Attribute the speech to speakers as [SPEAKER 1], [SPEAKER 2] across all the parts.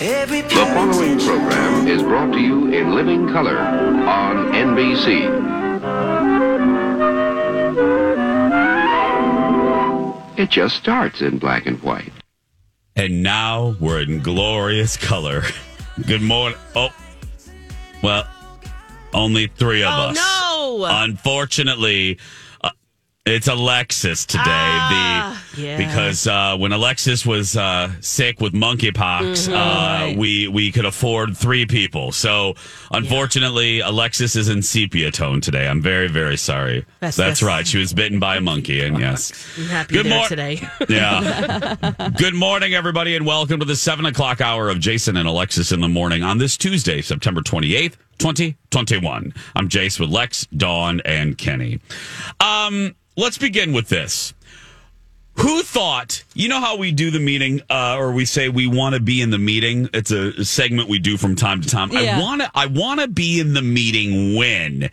[SPEAKER 1] The following program is brought to you in living color on NBC. It just starts in black and white.
[SPEAKER 2] And now we're in glorious color. Good morning. Oh, well, only three of
[SPEAKER 3] Oh,
[SPEAKER 2] us.
[SPEAKER 3] no!
[SPEAKER 2] Unfortunately, it's Alexis today.
[SPEAKER 3] Ah,
[SPEAKER 2] the
[SPEAKER 3] yeah.
[SPEAKER 2] because uh, when Alexis was uh, sick with monkeypox,
[SPEAKER 3] Mm-hmm.
[SPEAKER 2] uh, we we could afford three people. So unfortunately, Alexis is in sepia tone today. I'm very very sorry.
[SPEAKER 3] That's-
[SPEAKER 2] That's,
[SPEAKER 3] that's-
[SPEAKER 2] right. She was bitten by a monkey, and yes.
[SPEAKER 3] I'm happy
[SPEAKER 2] Good
[SPEAKER 3] today.
[SPEAKER 2] Yeah. Good morning, everybody, and welcome to the seven o'clock hour of Jason and Alexis in the morning on this Tuesday, September 28th, 2021. I'm Jace with Lex, Dawn, and Kenny. Um, let's begin with this. Who thought, you know how we do the meeting, uh, or we say we want to be in the meeting? It's a segment we do from time to time.
[SPEAKER 4] Yeah.
[SPEAKER 2] I want to, I want to be in the meeting when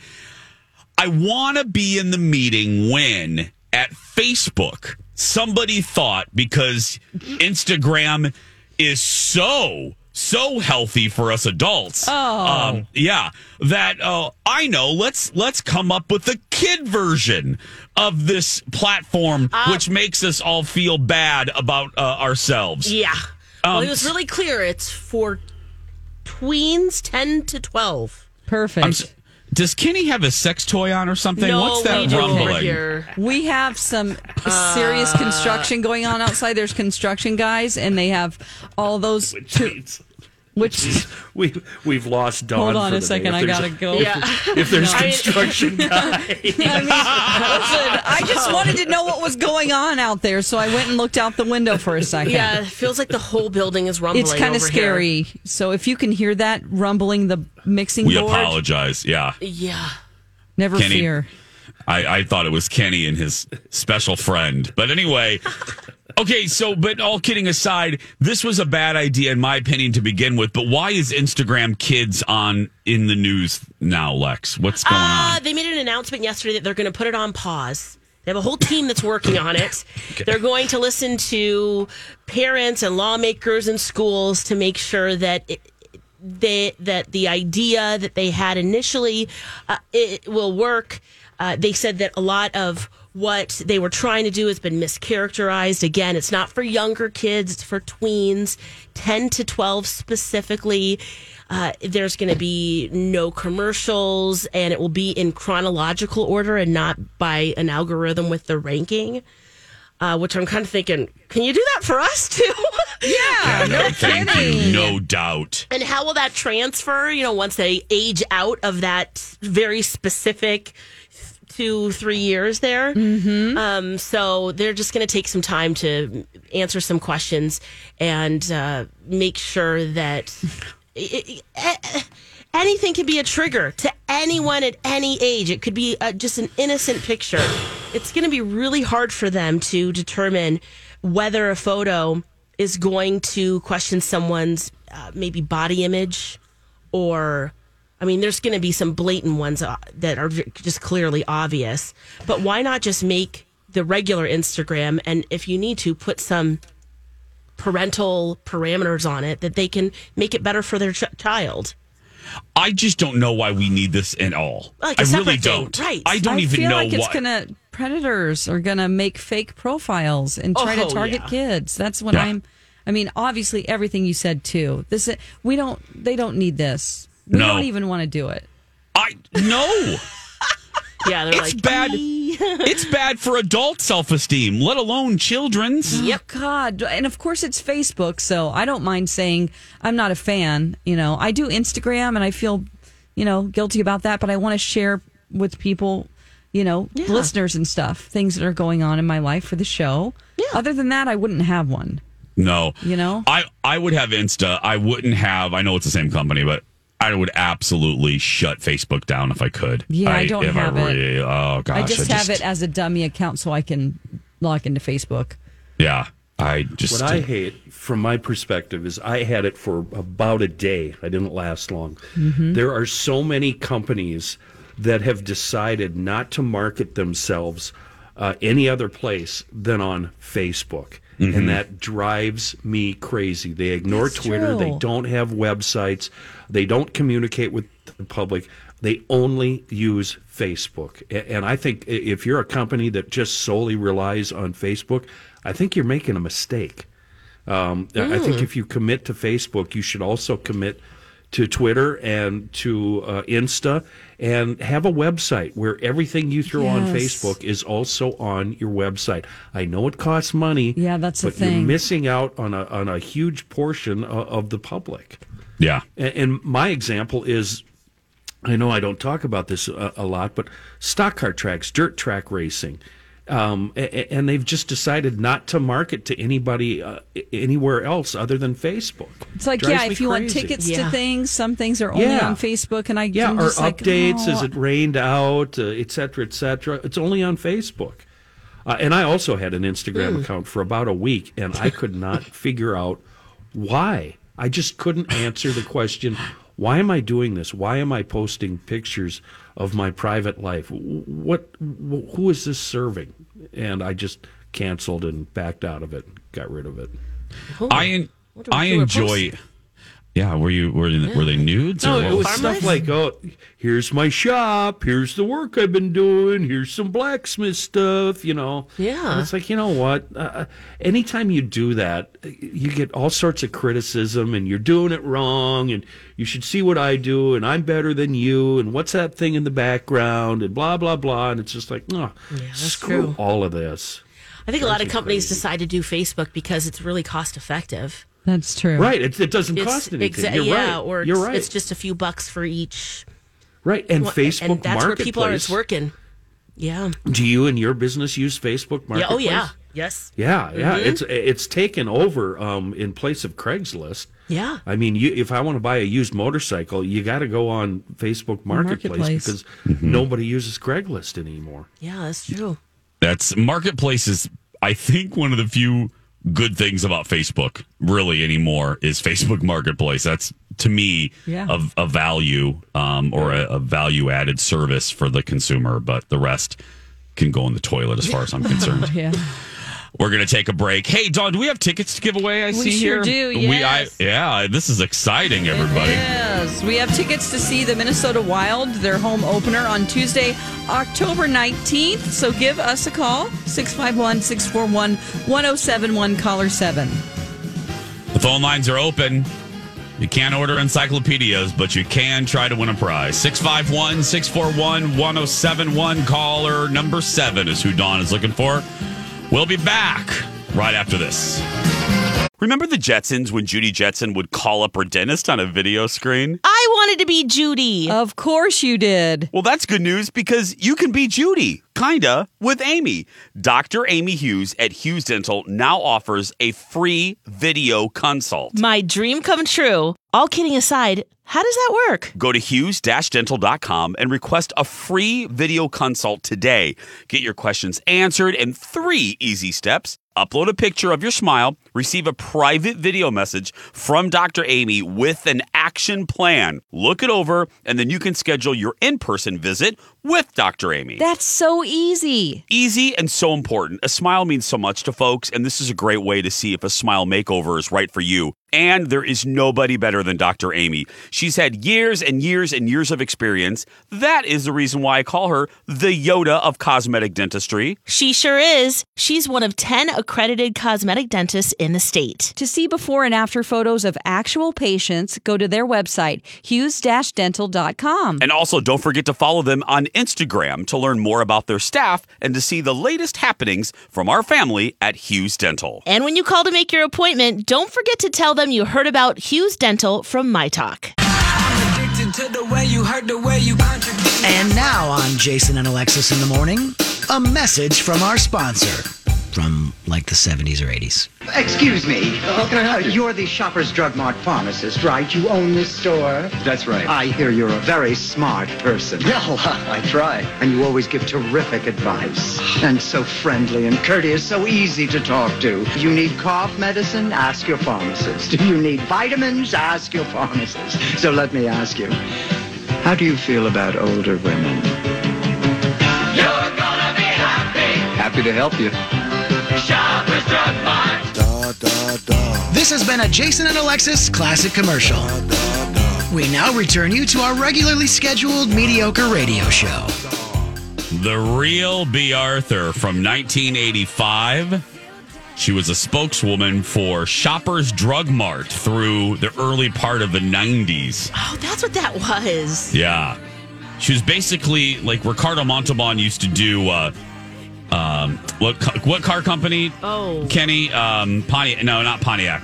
[SPEAKER 2] I want to be in the meeting when at Facebook somebody thought because Instagram is so so healthy for us adults. Oh, yeah. That uh, I know. Let's let's come up with a kid version of this platform, which makes us all feel bad about uh, ourselves.
[SPEAKER 3] yeah.
[SPEAKER 5] well,
[SPEAKER 2] Um,
[SPEAKER 5] he was really clear. It's for tweens, ten to twelve.
[SPEAKER 4] Perfect.
[SPEAKER 2] I'm s- does Kenny have a sex toy on or something?
[SPEAKER 5] no,
[SPEAKER 2] What's that
[SPEAKER 5] we
[SPEAKER 2] rumbling?
[SPEAKER 5] here.
[SPEAKER 4] We have some serious
[SPEAKER 5] Uh.
[SPEAKER 4] construction going on outside. There's construction guys, and they have all those. Two, which
[SPEAKER 6] We we've lost Dawn.
[SPEAKER 4] hold on
[SPEAKER 6] for
[SPEAKER 4] a
[SPEAKER 6] the
[SPEAKER 4] second. I gotta
[SPEAKER 6] a-
[SPEAKER 4] go.
[SPEAKER 5] Yeah.
[SPEAKER 6] If there's
[SPEAKER 5] I mean-
[SPEAKER 6] construction guy,
[SPEAKER 4] I mean, listen, I just wanted to know what was going on out there, so I went and looked out the window for a second.
[SPEAKER 5] Yeah, it feels like the whole building is rumbling.
[SPEAKER 4] It's kind of
[SPEAKER 5] over here.
[SPEAKER 4] scary. So if you can hear that rumbling the mixing
[SPEAKER 2] We
[SPEAKER 4] board,
[SPEAKER 2] apologize. Yeah.
[SPEAKER 5] Yeah.
[SPEAKER 4] never
[SPEAKER 2] Kenny.
[SPEAKER 4] fear.
[SPEAKER 2] I, I thought it was Kenny and his special friend. But anyway, okay, so, but all kidding aside, this was a bad idea, in my opinion, to begin with. But why is Instagram kids on in the news now, Lex? What's going
[SPEAKER 5] Uh,
[SPEAKER 2] on?
[SPEAKER 5] they made an announcement yesterday that they're going to put it on pause. They have a whole team that's working on it. They're going to listen to parents and lawmakers and schools to make sure that it, they, that the idea that they had initially uh, it will work. Uh, they said that a lot of what they were trying to do has been mischaracterized. Again, it's not for younger kids; it's for tweens, ten to twelve specifically. Uh, there's going to be no commercials, and it will be in chronological order and not by an algorithm with the ranking. Uh, which I'm kind of thinking, can you do that for us too?
[SPEAKER 4] Yeah, no
[SPEAKER 2] Thank
[SPEAKER 4] kidding.
[SPEAKER 2] you. No doubt.
[SPEAKER 5] And how will that transfer, you know, once they age out of that very specific two, three years there? Mm-hmm. Um, so they're just going to take some time to answer some questions and uh, make sure that it, it, anything can be a trigger to anyone at any age. It could be uh, just an innocent picture. It's going to be really hard for them to determine whether a photo is going to question someone's uh, maybe body image or I mean there's going to be some blatant ones uh, that are just clearly obvious but why not just make the regular Instagram and if you need to put some parental parameters on it that they can make it better for their ch- child
[SPEAKER 2] I just don't know why we need this at all.
[SPEAKER 5] Like a
[SPEAKER 2] I
[SPEAKER 5] separate
[SPEAKER 2] really
[SPEAKER 5] thing,
[SPEAKER 2] don't.
[SPEAKER 5] right.
[SPEAKER 2] I don't
[SPEAKER 4] I
[SPEAKER 2] even
[SPEAKER 4] feel
[SPEAKER 2] know
[SPEAKER 4] like it's
[SPEAKER 2] what.
[SPEAKER 4] gonna predators are gonna make fake profiles and try
[SPEAKER 5] Oh,
[SPEAKER 4] to target
[SPEAKER 5] yeah.
[SPEAKER 4] kids. That's what
[SPEAKER 2] Yeah.
[SPEAKER 4] I'm. I mean, obviously, everything you said too. This we don't. They don't need this. We
[SPEAKER 2] No.
[SPEAKER 4] don't even want to do it.
[SPEAKER 2] I no.
[SPEAKER 5] yeah they're
[SPEAKER 2] It's
[SPEAKER 5] like
[SPEAKER 2] bad. it's bad for adult self esteem, let alone children's.
[SPEAKER 4] Oh, yep. Oh, God, and of course it's Facebook, so I don't mind saying I'm not a fan. You know, I do Instagram, and I feel, you know, guilty about that, but I want to share with people, you know, listeners and stuff, things that are going on in my life for the show. Yeah. Other than that, I wouldn't have one.
[SPEAKER 2] No.
[SPEAKER 4] You know?
[SPEAKER 2] I, I would have Insta. I wouldn't have, I know it's the same company, but I would absolutely shut Facebook down if I could.
[SPEAKER 4] Yeah, I don't have it.
[SPEAKER 2] really- Oh, gosh.
[SPEAKER 4] I just have it as a dummy account so I can log into Facebook.
[SPEAKER 2] Yeah. I just.
[SPEAKER 6] what I hate from my perspective is I had it for about a day. I didn't last long. There are so many companies that have decided not to market themselves uh, any other place than on Facebook. And that drives me crazy. They ignore
[SPEAKER 4] That's
[SPEAKER 6] Twitter. They don't have websites. They don't communicate with the public. They only use Facebook. And I think if you're a company that just solely relies on Facebook, I think you're making a mistake. Um, I I think if you commit to Facebook, you should also commit to Twitter and to uh, Insta and have a website where everything you throw on Facebook is also on your website. I know it costs money.
[SPEAKER 4] Yeah, that's the
[SPEAKER 6] but you're missing out on a on a huge portion of, of the public.
[SPEAKER 2] yeah.
[SPEAKER 6] And, and my example is, I know I don't talk about this a, a lot, but stock car tracks, dirt track racing, um, a- a- and they've just decided not to market to anybody uh, anywhere else other than Facebook.
[SPEAKER 4] It's like,
[SPEAKER 6] Drives
[SPEAKER 4] yeah, if you want tickets
[SPEAKER 5] Yeah.
[SPEAKER 4] to things, some things are only
[SPEAKER 6] Yeah.
[SPEAKER 4] on Facebook, and I
[SPEAKER 6] Yeah,
[SPEAKER 4] I'm
[SPEAKER 6] or
[SPEAKER 4] just like,
[SPEAKER 6] updates
[SPEAKER 4] oh,
[SPEAKER 6] as it rained out, uh, et cetera, et cetera. It's only on Facebook. Uh, and I also had an Instagram account for about a week, and I could not figure out why. I just couldn't answer the question why am I doing this? Why am I posting pictures of my private life? What, who is this serving? And I just canceled and backed out of it, got rid of it.
[SPEAKER 2] I en-
[SPEAKER 5] What do we
[SPEAKER 2] I
[SPEAKER 5] do? We're
[SPEAKER 2] enjoy. Yeah, were you were they, were they nudes
[SPEAKER 6] No,
[SPEAKER 2] or
[SPEAKER 6] it was
[SPEAKER 2] was-
[SPEAKER 6] stuff like, oh, here's my shop. Here's the work I've been doing. Here's some blacksmith stuff, you know.
[SPEAKER 5] Yeah.
[SPEAKER 6] And it's like, you know what? Uh, anytime you do that, you get all sorts of criticism and you're doing it wrong and you should see what I do and I'm better than you and what's that thing in the background and blah, blah, blah. And it's just like, oh, screw
[SPEAKER 5] true.
[SPEAKER 6] all of this.
[SPEAKER 5] I think a lot of companies
[SPEAKER 6] crazy.
[SPEAKER 5] decide to do Facebook because it's really cost effective.
[SPEAKER 4] That's true.
[SPEAKER 6] Right. It, it doesn't
[SPEAKER 5] It's
[SPEAKER 6] cost anything.
[SPEAKER 5] exa-
[SPEAKER 6] You're
[SPEAKER 5] yeah,
[SPEAKER 6] right.
[SPEAKER 5] or
[SPEAKER 6] You're right.
[SPEAKER 5] it's just a few bucks for each.
[SPEAKER 6] right. And
[SPEAKER 5] one-
[SPEAKER 6] Facebook
[SPEAKER 5] and that's where people are. It's working. Yeah.
[SPEAKER 6] Do you and your business use Facebook
[SPEAKER 5] yeah.
[SPEAKER 6] Marketplace?
[SPEAKER 5] Oh yeah. Yes.
[SPEAKER 6] Yeah, yeah,
[SPEAKER 5] Mm-hmm.
[SPEAKER 6] it's it's taken over um, in place of Craigslist.
[SPEAKER 5] Yeah.
[SPEAKER 6] I mean, you, if I want to buy a used motorcycle, you got to go on Facebook Marketplace,
[SPEAKER 4] Marketplace.
[SPEAKER 6] because
[SPEAKER 2] Mm-hmm.
[SPEAKER 6] nobody uses Craigslist anymore.
[SPEAKER 5] Yeah. That's true.
[SPEAKER 2] That's marketplace is I think one of the few good things about Facebook really anymore is Facebook Marketplace. That's to me
[SPEAKER 4] Yeah.
[SPEAKER 2] of a value um, or a, a value added service for the consumer, but the rest can go in the toilet as far as I'm concerned.
[SPEAKER 4] Yeah.
[SPEAKER 2] We're gonna take a break. Hey, Dawn, do we have tickets to give away? I see
[SPEAKER 4] sure
[SPEAKER 2] here.
[SPEAKER 4] do,
[SPEAKER 2] We, I,
[SPEAKER 4] yes.
[SPEAKER 2] yeah, this is exciting, everybody.
[SPEAKER 4] Yes, we have tickets to see the Minnesota Wild, their home opener on Tuesday, October 19th. So give us a call, 651 641 1071, caller 7.
[SPEAKER 2] The phone lines are open. You can't order encyclopedias, but you can try to win a prize. 651 641 1071. Caller number seven is who Dawn is looking for. We'll be back right after this. Remember the Jetsons when Judy Jetson would call up her dentist on a video screen?
[SPEAKER 3] I wanted to be Judy.
[SPEAKER 4] Of course you did.
[SPEAKER 2] Well, that's good news because you can be Judy, kinda, with Amy. Dr. Amy Hughes at Hughes Dental now offers a free video consult.
[SPEAKER 3] My dream come true. All kidding aside, how does that work?
[SPEAKER 2] Go to hughes-dental.com and request a free video consult today. Get your questions answered in three easy steps. Upload a picture of your smile, receive a private video message from Dr. Amy with an action plan. Look it over, and then you can schedule your in person visit with Dr. Amy.
[SPEAKER 4] That's so easy.
[SPEAKER 2] Easy and so important. A smile means so much to folks, and this is a great way to see if a smile makeover is right for you. And there is nobody better than Dr. Amy. She's had years and years and years of experience. That is the reason why I call her the Yoda of cosmetic dentistry.
[SPEAKER 3] She sure is. She's one of 10 accredited cosmetic dentists in the state.
[SPEAKER 4] To see before and after photos of actual patients, go to their website, hughes-dental.com.
[SPEAKER 2] And also, don't forget to follow them on Instagram to learn more about their staff and to see the latest happenings from our family at Hughes Dental.
[SPEAKER 3] And when you call to make your appointment, don't forget to tell them you heard about Hughes Dental from My Talk.
[SPEAKER 7] And now on Jason and Alexis in the morning, a message from our sponsor from like the 70s or 80s.
[SPEAKER 8] Excuse me. How can I help you? You're the Shoppers Drug Mart pharmacist, right? You own this store?
[SPEAKER 9] That's right.
[SPEAKER 8] I hear you're a very smart person.
[SPEAKER 9] Well, I try.
[SPEAKER 8] And you always give terrific advice. And so friendly and courteous, so easy to talk to. You need cough medicine? Ask your pharmacist. Do you need vitamins? Ask your pharmacist. So let me ask you, how do you feel about older women?
[SPEAKER 9] You're gonna be happy! Happy to help you.
[SPEAKER 7] This has been a Jason and Alexis classic commercial. We now return you to our regularly scheduled mediocre radio show.
[SPEAKER 2] The real Bea Arthur from 1985. She was a spokeswoman for Shoppers Drug Mart through the early part of the 90s.
[SPEAKER 5] Oh, that's what that was.
[SPEAKER 2] Yeah. She was basically like Ricardo Montalban used to do. Uh, um, what what car company?
[SPEAKER 5] Oh.
[SPEAKER 2] Kenny um, Pontiac. No, not Pontiac.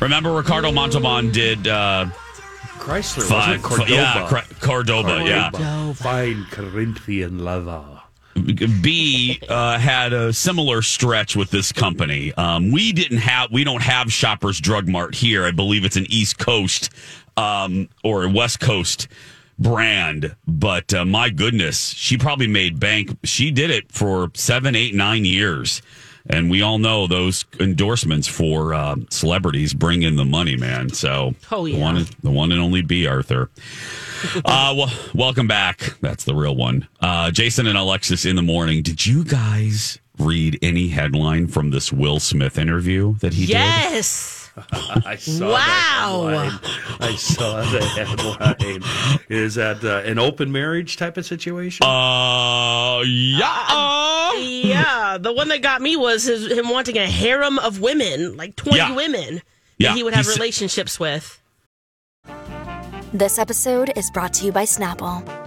[SPEAKER 2] Remember Ricardo Montalban did uh,
[SPEAKER 6] Chrysler,
[SPEAKER 2] five,
[SPEAKER 6] wasn't it? Cordoba.
[SPEAKER 2] yeah, Cor- Cordoba, yeah.
[SPEAKER 6] Fine Corinthian leather.
[SPEAKER 2] Bea uh, had a similar stretch with this company. Um, we didn't have, we don't have Shoppers Drug Mart here. I believe it's an East Coast um, or West Coast brand. But uh, my goodness, she probably made bank. She did it for seven, eight, nine years. And we all know those endorsements for uh, celebrities bring in the money, man. So
[SPEAKER 5] Oh,
[SPEAKER 2] the one, the one and only Bea Arthur. Uh, well, welcome back. That's the real one. Uh, Jason and Alexis in the morning. Did you guys read any headline from this Will Smith interview that he did?
[SPEAKER 5] Yes.
[SPEAKER 6] I saw
[SPEAKER 5] Wow.
[SPEAKER 6] that headline. I saw the headline. Is that uh, an open marriage type of situation?
[SPEAKER 2] Uh, yeah.
[SPEAKER 5] yeah, the one that got me was his, him wanting a harem of women, like 20
[SPEAKER 2] Yeah.
[SPEAKER 5] women that
[SPEAKER 2] Yeah,
[SPEAKER 5] he would have
[SPEAKER 2] he's-
[SPEAKER 5] relationships with.
[SPEAKER 10] This episode is brought to you by Snapple.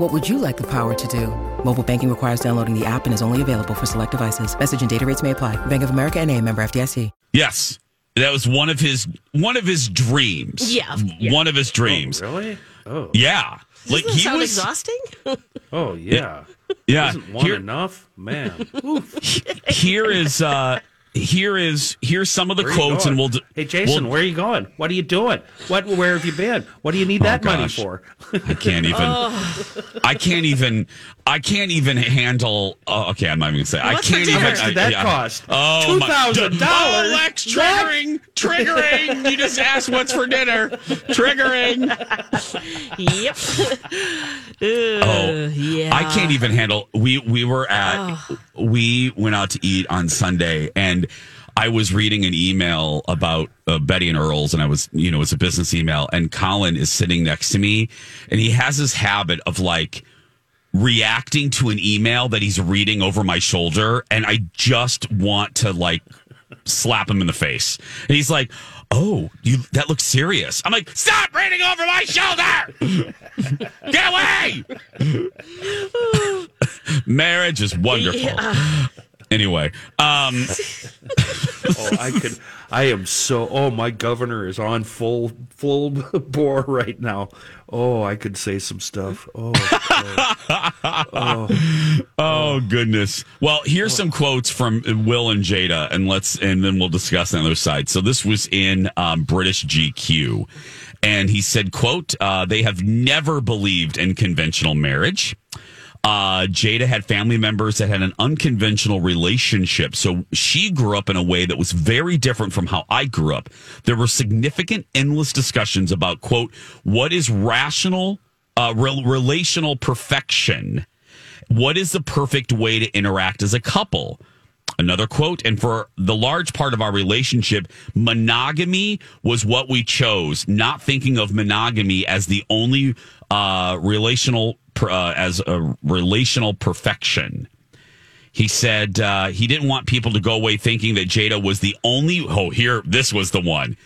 [SPEAKER 11] What would you like the power to do? Mobile banking requires downloading the app and is only available for select devices. Message and data rates may apply. Bank of America and a member FDIC.
[SPEAKER 2] Yes. That was one of his one of his dreams.
[SPEAKER 5] Yeah.
[SPEAKER 2] One of his dreams.
[SPEAKER 6] really? Oh.
[SPEAKER 2] Yeah. Like
[SPEAKER 5] Doesn't
[SPEAKER 2] he
[SPEAKER 5] sound
[SPEAKER 2] was
[SPEAKER 5] exhausting.
[SPEAKER 6] Oh yeah.
[SPEAKER 2] Yeah.
[SPEAKER 6] Isn't one
[SPEAKER 2] Here-
[SPEAKER 6] enough? Man.
[SPEAKER 2] here is uh here is here's some of the quotes and we'll
[SPEAKER 6] Hey Jason,
[SPEAKER 2] we'll-
[SPEAKER 6] where are you going? What are you doing? What where have you been? What do you need oh, that money
[SPEAKER 2] gosh.
[SPEAKER 6] for?
[SPEAKER 2] I can't even. Oh. I can't even. I can't even handle. Oh, okay, I'm not even gonna say. I
[SPEAKER 6] What's the
[SPEAKER 2] can't even.
[SPEAKER 6] How much did
[SPEAKER 2] I-
[SPEAKER 6] that
[SPEAKER 2] yeah.
[SPEAKER 6] cost?
[SPEAKER 2] Oh, my-
[SPEAKER 6] $2,000.
[SPEAKER 2] Oh, Lex, triggering, triggering. You just asked what's for dinner. Triggering.
[SPEAKER 5] Yep.
[SPEAKER 2] Oh,
[SPEAKER 5] yeah.
[SPEAKER 2] I can't even handle. We we were at. We went out to eat on Sunday, and I was reading an email about uh, Betty and Earl's, and I was, you know, it's a business email, and Colin is sitting next to me, and he has this habit of like reacting to an email that he's reading over my shoulder, and I just want to like slap him in the face. And he's like, "Oh, you that looks serious." I'm like, "Stop reading over my shoulder! Get away!" Marriage is wonderful. Anyway, um,
[SPEAKER 6] oh, I could. I am so. Oh, my governor is on full full bore right now. Oh, I could say some stuff. Oh, oh,
[SPEAKER 2] oh goodness. Well, here's some quotes from Will and Jada, and let's and then we'll discuss on the other side. So this was in um, British GQ, and he said, "quote uh, They have never believed in conventional marriage." Uh, Jada had family members that had an unconventional relationship. So she grew up in a way that was very different from how I grew up. There were significant, endless discussions about, quote, what is rational, uh, rel- relational perfection? What is the perfect way to interact as a couple? Another quote, and for the large part of our relationship, monogamy was what we chose, not thinking of monogamy as the only uh, relational, uh, as a relational perfection. He said uh, he didn't want people to go away thinking that Jada was the only. Oh, here, this was the one.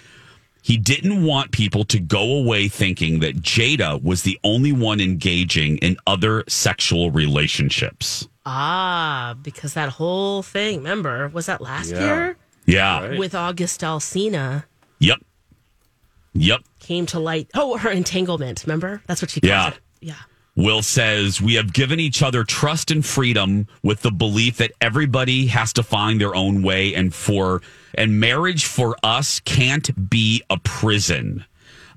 [SPEAKER 2] He didn't want people to go away thinking that Jada was the only one engaging in other sexual relationships.
[SPEAKER 5] Ah, because that whole thing, remember, was that last
[SPEAKER 2] Yeah.
[SPEAKER 5] year?
[SPEAKER 2] Yeah.
[SPEAKER 5] With August Alsina
[SPEAKER 2] Yep. Yep.
[SPEAKER 5] came to light. Oh, her entanglement, remember? That's what she called
[SPEAKER 2] Yeah.
[SPEAKER 5] it. Yeah.
[SPEAKER 2] Will says, We have given each other trust and freedom with the belief that everybody has to find their own way and for and marriage for us can't be a prison.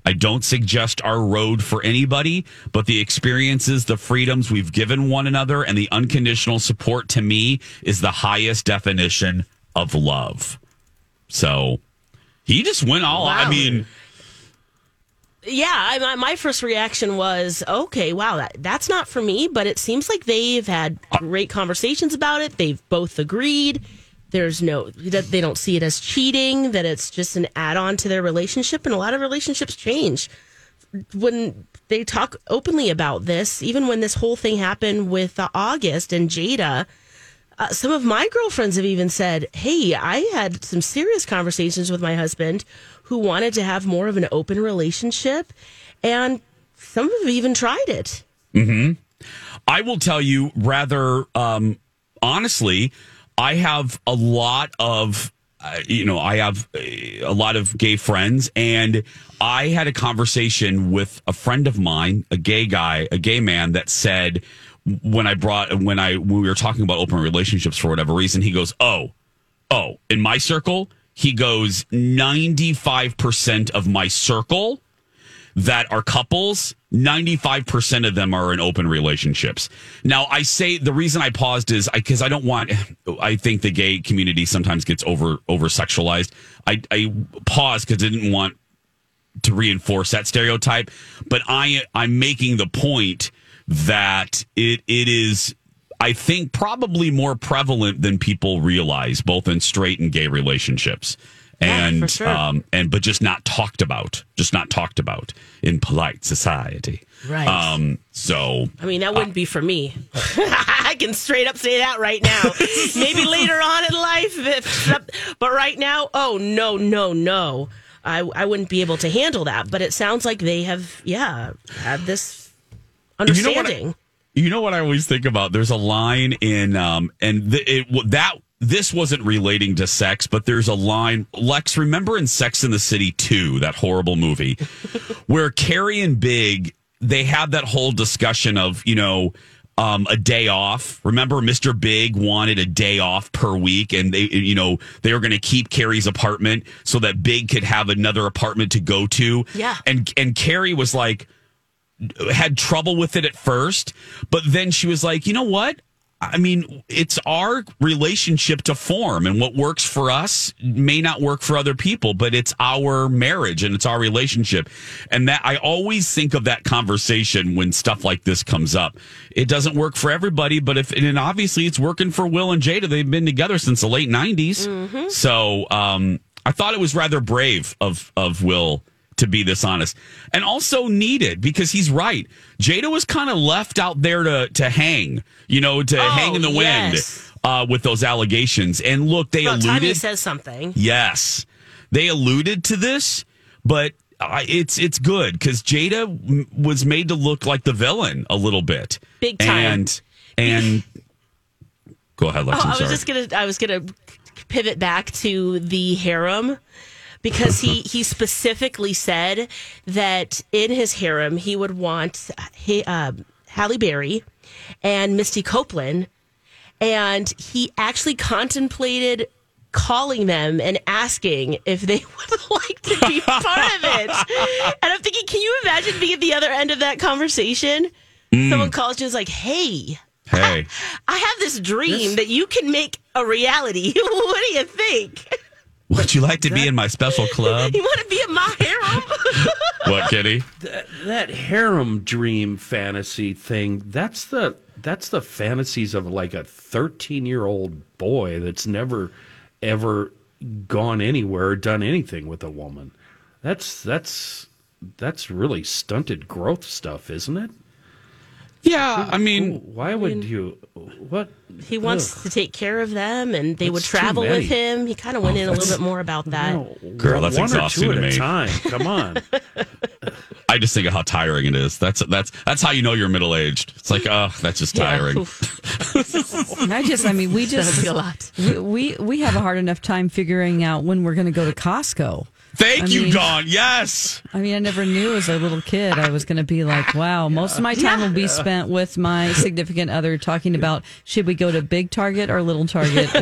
[SPEAKER 2] I don't suggest our road for anybody, but the experiences, the freedoms we've given one another, and the unconditional support to me is the highest definition of love. So he just went all I mean,
[SPEAKER 5] Yeah, I, my, my first reaction was, okay, wow, that, that's not for me, but it seems like they've had great conversations about it. They've both agreed. There's no, that they don't see it as cheating, that it's just an add on to their relationship. And a lot of relationships change when they talk openly about this, even when this whole thing happened with uh, August and Jada. Uh, some of my girlfriends have even said, Hey, I had some serious conversations with my husband who wanted to have more of an open relationship. And some have even tried it.
[SPEAKER 2] hmm I will tell you rather um, honestly, I have a lot of uh, you know, I have a a lot of gay friends, and I had a conversation with a friend of mine, a gay guy, a gay man, that said when I brought when I when we were talking about open relationships for whatever reason, he goes, "Oh, oh, in my circle." He goes, 95% of my circle that are couples, 95% of them are in open relationships. Now, I say the reason I paused is I because I, don't want, I think the gay community sometimes gets over, over sexualized. I, I paused because I didn't want to reinforce that stereotype, but I, I'm making the point that it, it is, I think probably more prevalent than people realize, both in straight and gay relationships and
[SPEAKER 5] for sure.
[SPEAKER 2] um and but just not talked about just not talked about in polite society
[SPEAKER 5] Right.
[SPEAKER 2] um so
[SPEAKER 5] I mean, that wouldn't be for me. I can straight up say that right now. Maybe later on in life, if, but right now, oh no, no, no. I I wouldn't be able to handle that. But it sounds like they have, yeah, had this
[SPEAKER 2] You know what I- You know what I always think about? There's a line in, um, and it that this wasn't relating to sex, but there's a line. Lex, remember in Sex in the City 2, that horrible movie, where Carrie and Big they had that whole discussion of you know. Um, a day off. Remember, Mr. Big wanted a day off per week, and they, you know, they were going to keep Carrie's apartment so that Big could have another apartment to go to.
[SPEAKER 5] Yeah.
[SPEAKER 2] And and Carrie was like, had trouble with it at first, but then she was like, you know what? I mean, it's our relationship to form, and what works for us may not work for other people, but it's our marriage and it's our relationship. And that I always think of that conversation when stuff like this comes up. It doesn't work for everybody, but if, and obviously it's working for Will and Jada. They've been together since the late 90s. So, um, I thought it was rather brave of, of Will to be this honest and also needed because he's right. Jada was kind of left out there to, to hang, you know, to
[SPEAKER 5] Oh,
[SPEAKER 2] hang in the wind
[SPEAKER 5] yes.
[SPEAKER 2] uh, with those allegations. And look, they
[SPEAKER 5] About time he
[SPEAKER 2] alluded.
[SPEAKER 5] says something.
[SPEAKER 2] Yes, they alluded to this, but uh, it's it's good because Jada was made to look like the villain a little bit,
[SPEAKER 5] Big time.
[SPEAKER 2] and and go ahead, Lex.
[SPEAKER 5] Oh, I was just gonna I was gonna pivot back to the harem because he he specifically said that in his harem he would want he, uh, Halle Berry and Misty Copeland, and he actually contemplated calling them and asking if they would like to be part of it. And I'm thinking, can you imagine being at the other end of that conversation?
[SPEAKER 2] Mm.
[SPEAKER 5] Someone calls you and is like, "Hey."
[SPEAKER 2] hey.
[SPEAKER 5] I have this dream that you can make a reality. what do you think?
[SPEAKER 2] Would you like to be in my special club?
[SPEAKER 5] You want to be in my harem?
[SPEAKER 2] what, Kitty?
[SPEAKER 6] that, that harem dream fantasy thing that's the that's the fantasies of like a 13 year old boy that's never ever gone anywhere or done anything with a woman that's that's that's really stunted growth stuff isn't it
[SPEAKER 2] Yeah, I mean,
[SPEAKER 6] why would you what
[SPEAKER 5] he wants
[SPEAKER 6] Ugh.
[SPEAKER 5] to take care of them, and they would
[SPEAKER 6] That's too
[SPEAKER 5] travel with him. He kind of went
[SPEAKER 2] Oh,
[SPEAKER 5] in a little bit more about that.
[SPEAKER 6] No,
[SPEAKER 2] Girl, that's
[SPEAKER 6] one
[SPEAKER 2] exhausting
[SPEAKER 6] or two
[SPEAKER 2] to
[SPEAKER 6] at
[SPEAKER 2] me.
[SPEAKER 6] a time come on
[SPEAKER 2] I just think of how tiring it is. That's that's that's how you know you're middle aged. It's like, oh, that's just tiring.
[SPEAKER 5] Oof.
[SPEAKER 4] And I just, I mean, we just,
[SPEAKER 5] a lot.
[SPEAKER 4] we, we, we have a hard enough time figuring out when we're going to go to Costco.
[SPEAKER 2] Thank
[SPEAKER 4] I
[SPEAKER 2] you,
[SPEAKER 4] mean-
[SPEAKER 2] Dawn. Yes.
[SPEAKER 4] I mean, I never knew as a little kid I was going to be like, wow, most of my time will be spent with my significant other talking about should we go to big Target or little Target or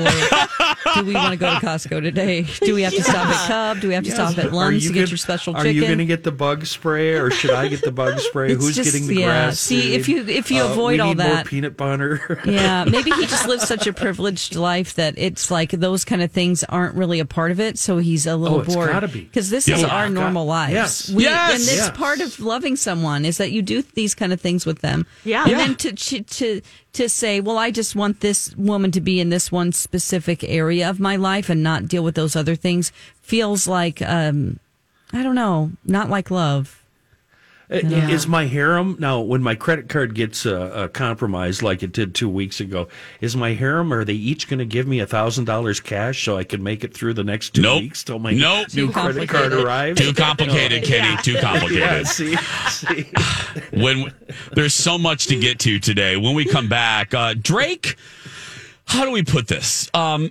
[SPEAKER 4] do we want to go to Costco today? Do we have to stop at Cub? Do we have to stop at
[SPEAKER 6] Are
[SPEAKER 4] Lunds
[SPEAKER 6] you
[SPEAKER 4] to get
[SPEAKER 6] gonna-
[SPEAKER 4] your special
[SPEAKER 6] Are
[SPEAKER 4] chicken?
[SPEAKER 6] you going to get the bug spray, or should I get the bug spray?
[SPEAKER 4] It's
[SPEAKER 6] Who's
[SPEAKER 4] just-
[SPEAKER 6] getting the
[SPEAKER 4] yeah,
[SPEAKER 6] grass?
[SPEAKER 4] see, if you- if you
[SPEAKER 6] Uh,
[SPEAKER 4] avoid
[SPEAKER 6] we
[SPEAKER 4] all
[SPEAKER 6] need more
[SPEAKER 4] that-
[SPEAKER 6] peanut butter.
[SPEAKER 4] yeah, maybe he just lives such a privileged life that it's like those kind of things aren't really a part of it. So he's a little
[SPEAKER 6] Oh, it's
[SPEAKER 4] bored. because this
[SPEAKER 2] Yeah.
[SPEAKER 4] is our normal
[SPEAKER 6] Got-
[SPEAKER 4] lives.
[SPEAKER 6] yes.
[SPEAKER 4] We,
[SPEAKER 2] Yes.
[SPEAKER 4] and it's
[SPEAKER 6] Yes.
[SPEAKER 4] part of loving someone is that you do these kind of things with them.
[SPEAKER 5] Yeah.
[SPEAKER 4] and
[SPEAKER 5] Yeah.
[SPEAKER 4] then to to to to say, well, I just want this woman to be in this one specific area of my life and not deal with those other things feels like um, I don't know, not like love.
[SPEAKER 6] Uh, Is my harem now when my credit card gets uh, uh, compromised like it did two weeks ago? Is my harem? Are they each going to give me a thousand dollars cash so I can make it through the next two
[SPEAKER 2] Nope.
[SPEAKER 6] weeks till my
[SPEAKER 2] Nope.
[SPEAKER 6] new credit card
[SPEAKER 4] complicated.
[SPEAKER 6] arrives?
[SPEAKER 2] Too complicated, Kitty.
[SPEAKER 5] Yeah.
[SPEAKER 2] Too complicated.
[SPEAKER 6] Yeah, see, see.
[SPEAKER 2] when there's so much to get to today. When we come back, uh, Drake, how do we put this? Um,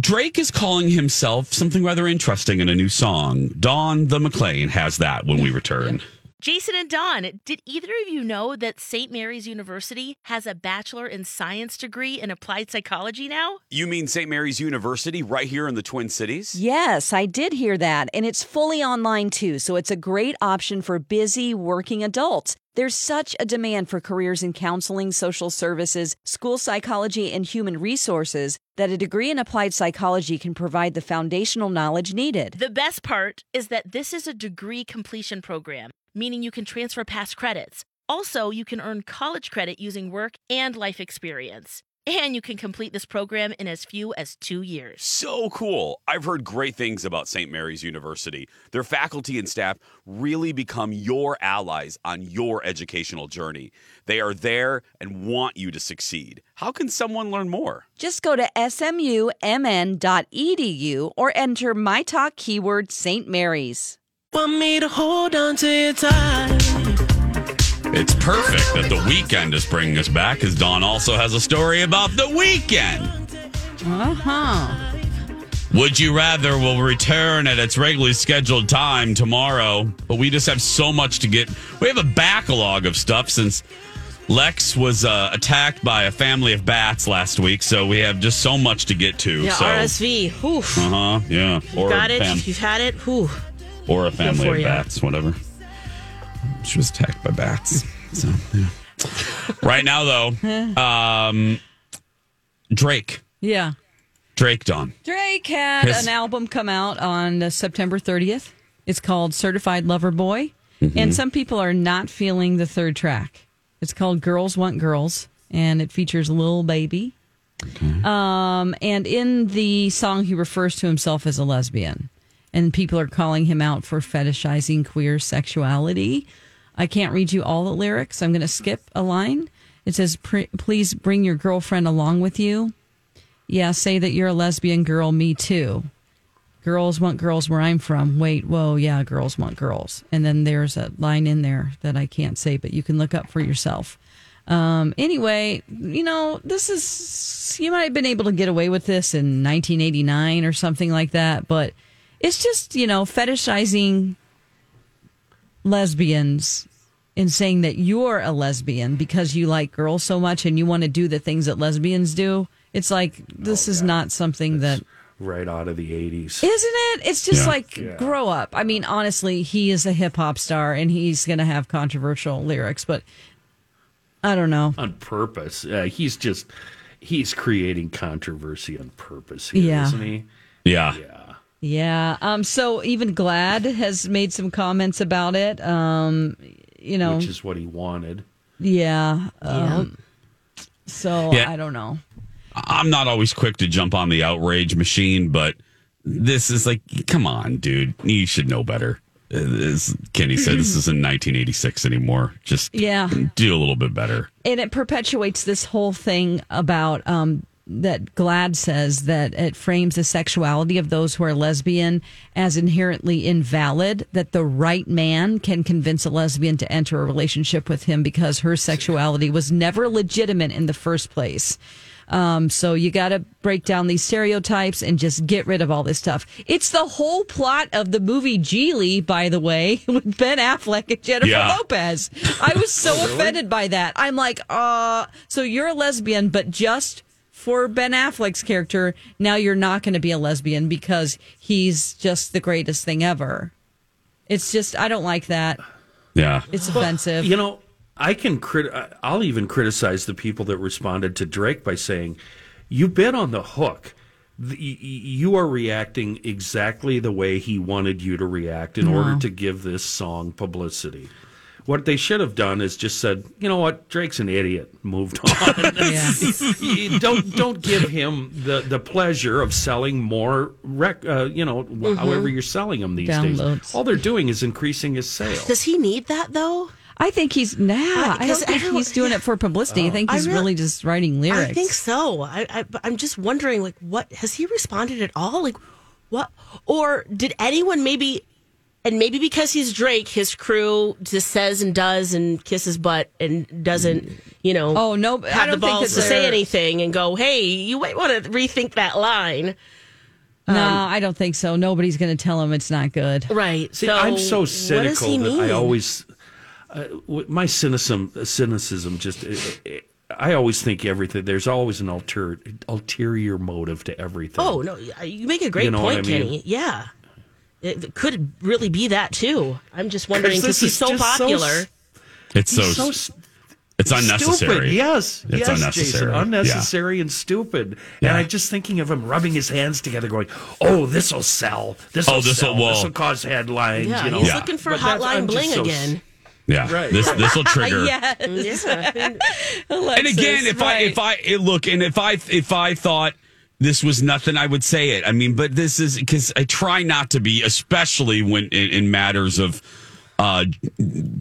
[SPEAKER 2] Drake is calling himself something rather interesting in a new song. Dawn the McLean has that when we return.
[SPEAKER 3] Jason and Dawn, did either of you know that St. Mary's University has a Bachelor in Science degree in applied psychology now?
[SPEAKER 2] You mean St. Mary's University right here in the Twin Cities?
[SPEAKER 12] Yes, I did hear that. And it's fully online too, so it's a great option for busy working adults. There's such a demand for careers in counseling, social services, school psychology, and human resources that a degree in applied psychology can provide the foundational knowledge needed.
[SPEAKER 3] The best part is that this is a degree completion program, meaning you can transfer past credits. Also, you can earn college credit using work and life experience. And you can complete this program in as few as two years.
[SPEAKER 2] So cool. I've heard great things about St. Mary's University. Their faculty and staff really become your allies on your educational journey. They are there and want you to succeed. How can someone learn more?
[SPEAKER 12] Just go to smumn.edu or enter my talk keyword St. Mary's.
[SPEAKER 13] Want me to hold on to your time?
[SPEAKER 2] It's perfect that the weekend is bringing us back, as Dawn also has a story about the weekend.
[SPEAKER 4] Uh huh.
[SPEAKER 2] Would You Rather will return at its regularly scheduled time tomorrow, but we just have so much to get. We have a backlog of stuff since Lex was uh, attacked by a family of bats last week, so we have just so much to get to.
[SPEAKER 5] Yeah,
[SPEAKER 2] so,
[SPEAKER 5] RSV. Oof.
[SPEAKER 2] Uh huh. Yeah.
[SPEAKER 5] You've got it.
[SPEAKER 2] fam-
[SPEAKER 5] You've had it. Whew.
[SPEAKER 2] Or a family of bats, whatever. She was attacked by bats. So, yeah. right now, though, um, Drake,
[SPEAKER 4] Yeah.
[SPEAKER 2] Drake, Dawn.
[SPEAKER 4] Drake had
[SPEAKER 2] His-
[SPEAKER 4] an album come out on uh, September 30th. It's called Certified Lover Boy.
[SPEAKER 2] Mm-hmm.
[SPEAKER 4] And some people are not feeling the third track. It's called Girls Want Girls, and it features Lil Baby. Um, and in the song, he refers to himself as a lesbian. And people are calling him out for fetishizing queer sexuality. I can't read you all the lyrics. I'm going to skip a line. It says, Please bring your girlfriend along with you. Yeah, say that you're a lesbian girl, me too. Girls want girls where I'm from. Wait, whoa, yeah, girls want girls. And then there's a line in there that I can't say, but you can look up for yourself. Um, anyway, you know, this is, you might have been able to get away with this in 1989 or something like that, but it's just, you know, fetishizing lesbians and saying that you're a lesbian because you like girls so much and you want to do the things that lesbians do. It's like, this is not something that
[SPEAKER 6] Right out of the 80s.
[SPEAKER 4] isn't it? It's just
[SPEAKER 6] Yeah.
[SPEAKER 4] like
[SPEAKER 6] Yeah.
[SPEAKER 4] grow up. I mean, honestly, he is a hip hop star and he's going to have controversial lyrics, but I don't know.
[SPEAKER 6] on purpose. Uh, he's just he's creating controversy on purpose here,
[SPEAKER 4] Yeah.
[SPEAKER 6] isn't he?
[SPEAKER 2] Yeah.
[SPEAKER 4] Yeah. Um. So even GLAAD has made some comments about it. Um. You know.
[SPEAKER 6] Which is what he wanted.
[SPEAKER 4] yeah. Um. So
[SPEAKER 2] Yeah.
[SPEAKER 4] I don't know.
[SPEAKER 2] I'm not always quick to jump on the outrage machine, but this is like, come on, dude. You should know better. As Kenny said, this isn't 1986 anymore. Just
[SPEAKER 4] Yeah.
[SPEAKER 2] do a little bit better.
[SPEAKER 4] and it perpetuates this whole thing about um, that GLAAD says that it frames the sexuality of those who are lesbian as inherently invalid. That the right man can convince a lesbian to enter a relationship with him because her sexuality was never legitimate in the first place. Um, so you got to break down these stereotypes and just get rid of all this stuff. It's the whole plot of the movie Gigli, by the way, with Ben Affleck and Jennifer
[SPEAKER 14] Yeah.
[SPEAKER 4] Lopez. I was so offended by that. I'm like, uh, so you're a lesbian, but just for Ben Affleck's character, now you're not going to be a lesbian because he's just the greatest thing ever. It's just, I don't like that.
[SPEAKER 2] Yeah.
[SPEAKER 4] It's offensive.
[SPEAKER 6] You know, I can crit. I'll even criticize the people that responded to Drake by saying, "You've been on the hook. The- y- y- You are reacting exactly the way he wanted you to react in
[SPEAKER 14] No.
[SPEAKER 6] order to give this song publicity." What they should have done is just said, "You know what? Drake's an idiot. Moved on. Don't don't give him the, the pleasure of selling more. Rec, uh, you know,
[SPEAKER 5] Mhm.
[SPEAKER 6] however you're selling them these
[SPEAKER 4] Downloads.
[SPEAKER 6] days. All they're doing is increasing his sales.
[SPEAKER 5] Does he need that though?
[SPEAKER 4] I think he's nah. I don't think
[SPEAKER 5] everyone-
[SPEAKER 4] he's doing it for publicity. I
[SPEAKER 6] Oh.
[SPEAKER 4] think
[SPEAKER 5] I
[SPEAKER 4] he's
[SPEAKER 5] really-
[SPEAKER 4] really just writing lyrics.
[SPEAKER 5] I think so. I, I I'm just wondering, like, what has he responded at all? Like, what or did anyone maybe and maybe because he's Drake, his crew just says and does and kisses butt and doesn't, you know,
[SPEAKER 4] Oh, no, I
[SPEAKER 5] have the
[SPEAKER 4] don't think
[SPEAKER 5] balls
[SPEAKER 4] that
[SPEAKER 5] to say anything and go, hey, you might want to rethink that line.
[SPEAKER 4] no, I don't think so. Nobody's going to tell him it's not good.
[SPEAKER 5] Right.
[SPEAKER 6] See,
[SPEAKER 5] so
[SPEAKER 6] I'm so
[SPEAKER 5] what does
[SPEAKER 6] cynical
[SPEAKER 5] he
[SPEAKER 6] that I always uh, my cynicism cynicism just uh, uh, I always think everything there's always an alter, ulterior motive to everything.
[SPEAKER 5] Oh no, you make a great
[SPEAKER 6] You know
[SPEAKER 5] point,
[SPEAKER 6] I mean?
[SPEAKER 5] Kenny. Yeah, it could really be that too. I'm just wondering
[SPEAKER 6] 'Cause
[SPEAKER 5] because
[SPEAKER 6] this
[SPEAKER 5] he's
[SPEAKER 6] is
[SPEAKER 5] so
[SPEAKER 6] just so
[SPEAKER 5] popular.
[SPEAKER 2] It's so,
[SPEAKER 6] so s-
[SPEAKER 2] it's unnecessary.
[SPEAKER 6] Stupid. Yes,
[SPEAKER 2] it's
[SPEAKER 6] yes,
[SPEAKER 2] unnecessary.
[SPEAKER 6] Jason,
[SPEAKER 2] Yeah.
[SPEAKER 6] unnecessary and stupid.
[SPEAKER 2] Yeah.
[SPEAKER 6] And I'm just thinking of him rubbing his hands together, going, "Oh, this will sell. This will
[SPEAKER 2] Oh, this'll-
[SPEAKER 6] sell.
[SPEAKER 2] well-
[SPEAKER 6] this will cause headlines."
[SPEAKER 5] yeah,
[SPEAKER 6] you know?
[SPEAKER 5] he's looking for
[SPEAKER 6] But
[SPEAKER 5] Hotline Bling
[SPEAKER 6] so s-
[SPEAKER 5] again.
[SPEAKER 2] Yeah,
[SPEAKER 6] Right.
[SPEAKER 2] this this will trigger.
[SPEAKER 4] yes.
[SPEAKER 5] Yeah.
[SPEAKER 2] and again, if I if I look and if I if I thought this was nothing, I would say it. I mean, but this is because I try not to be, especially when in, in matters of uh,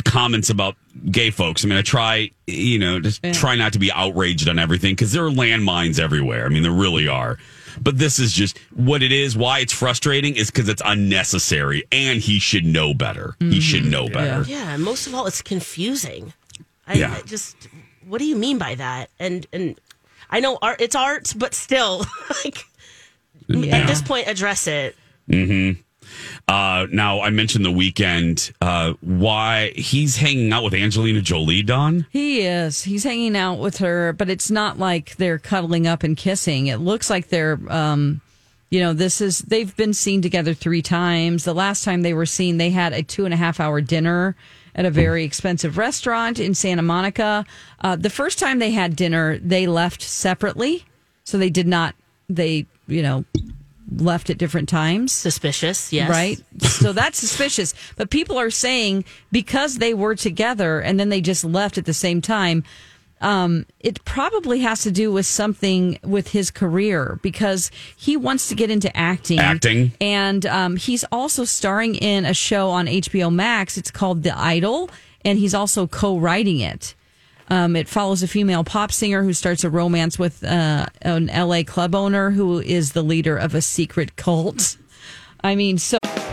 [SPEAKER 2] comments about gay folks. I mean, I try, you know, just try not to be outraged on everything because there are landmines everywhere. I mean, there really are. But this is just what it is. Why it's frustrating is because it's unnecessary, and he should know better. He should know better.
[SPEAKER 5] Yeah, and most of all, it's confusing. I,
[SPEAKER 2] Yeah.
[SPEAKER 5] I just, what do you mean by that? And and I know art, it's art, but still, like
[SPEAKER 2] Yeah.
[SPEAKER 5] at this point, address it.
[SPEAKER 2] Mm-hmm. Uh, now I mentioned the Weeknd. Uh, why he's hanging out with Angelina Jolie, Dawn?
[SPEAKER 4] He is. He's hanging out with her, but it's not like they're cuddling up and kissing. It looks like they're, um, you know, this is, they've been seen together three times. The last time they were seen, they had a two and a half hour dinner at a very expensive restaurant in Santa Monica. Uh, the first time they had dinner, they left separately. So they did not, they, you know, left at different times.
[SPEAKER 5] Suspicious, yes.
[SPEAKER 4] Right? So that's suspicious. But people are saying because they were together and then they just left at the same time, um, it probably has to do with something with his career because he wants to get into acting.
[SPEAKER 2] Acting.
[SPEAKER 4] And um, he's also starring in a show on HBO Max. It's called The Idol, and he's also co writing it. Um, it follows a female pop singer who starts a romance with uh, an LA club owner who is the leader of a secret cult. I mean, so.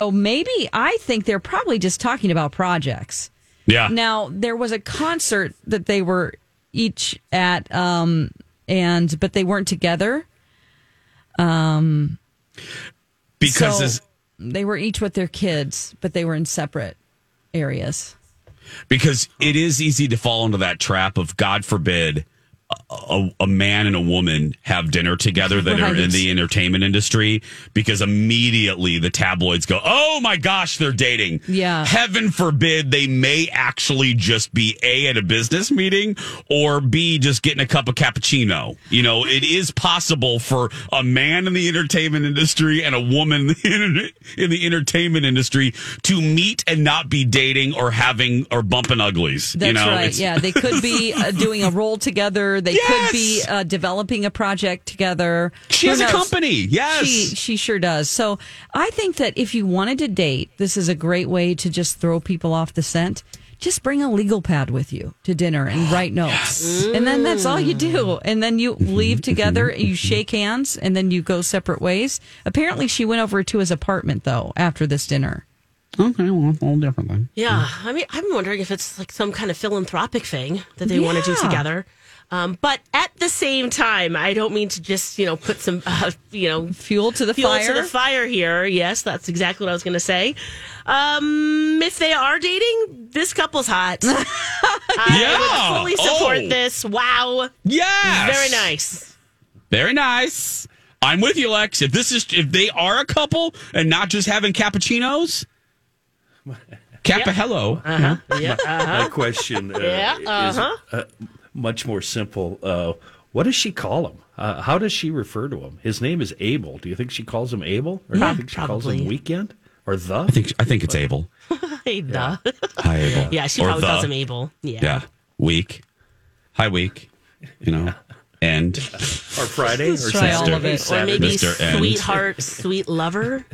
[SPEAKER 4] Oh, maybe I think they're probably just talking about projects.
[SPEAKER 2] Yeah.
[SPEAKER 4] Now there was a concert that they were each at, um, and but they weren't together. Um,
[SPEAKER 2] Because
[SPEAKER 4] so
[SPEAKER 2] this-
[SPEAKER 4] they were each with their kids, but they were in separate areas.
[SPEAKER 2] because it is easy to fall into that trap of God forbid a, a, man and a woman have dinner together that are in the entertainment industry because immediately the tabloids go, "Oh my gosh, they're dating."
[SPEAKER 4] Yeah.
[SPEAKER 2] Heaven forbid they may actually just be a at a business meeting or b just getting a cup of cappuccino. You know, it is possible for a man in the entertainment industry and a woman in, in the entertainment industry to meet and not be dating or having or bumping uglies.
[SPEAKER 4] That's
[SPEAKER 2] you know,
[SPEAKER 4] right. Yeah, they could be uh, doing a role together. They could be uh, developing a project together.
[SPEAKER 2] She
[SPEAKER 4] Who
[SPEAKER 2] has a company. Yes.
[SPEAKER 4] she she sure does. So I think that if you wanted to date, this is a great way to just throw people off the scent. Just bring a legal pad with you to dinner and write notes, and then that's all you do. Mm. And then you mm-hmm. leave together, mm-hmm. you mm-hmm. shake hands, and then you go separate ways. Apparently, she went over to his apartment though after this dinner.
[SPEAKER 2] Okay, well, all different then.
[SPEAKER 5] Yeah, I mean, I'm wondering if it's like some kind of philanthropic thing that they want to do together. Um, but at the same time, I don't mean to just you know put some uh, you know
[SPEAKER 4] fuel to the
[SPEAKER 5] fuel
[SPEAKER 4] fire.
[SPEAKER 5] to the fire here. Yes, that's exactly what I was going to say. Um, if they are dating, this couple's hot. I
[SPEAKER 2] Yeah.
[SPEAKER 5] would fully support
[SPEAKER 2] Oh.
[SPEAKER 5] this. Wow.
[SPEAKER 2] Yeah.
[SPEAKER 5] Very nice.
[SPEAKER 2] Very nice. I'm with you, Lex. If this is if they are a couple and not just having cappuccinos, Kappa hello.
[SPEAKER 5] Uh-huh. Yeah.
[SPEAKER 6] My
[SPEAKER 5] Uh-huh.
[SPEAKER 6] question uh,
[SPEAKER 5] Yeah,
[SPEAKER 6] is
[SPEAKER 5] uh-huh.
[SPEAKER 6] uh, much more simple. Uh, what does she call him? Uh, how does she refer to him? His name is Abel. Do you think she calls him Abel, or do you think she calls him Weeknd, or the?
[SPEAKER 2] I think I think it's Abel.
[SPEAKER 5] Hey, the.
[SPEAKER 2] Hi, Abel.
[SPEAKER 5] Yeah, she
[SPEAKER 2] Or
[SPEAKER 5] probably
[SPEAKER 2] the.
[SPEAKER 5] calls him Abel. Yeah.
[SPEAKER 2] Yeah, week. Hi, week. You know, and
[SPEAKER 6] or Friday or
[SPEAKER 4] try all of it.
[SPEAKER 5] Or maybe
[SPEAKER 2] Mr.
[SPEAKER 5] Sweetheart, sweet lover.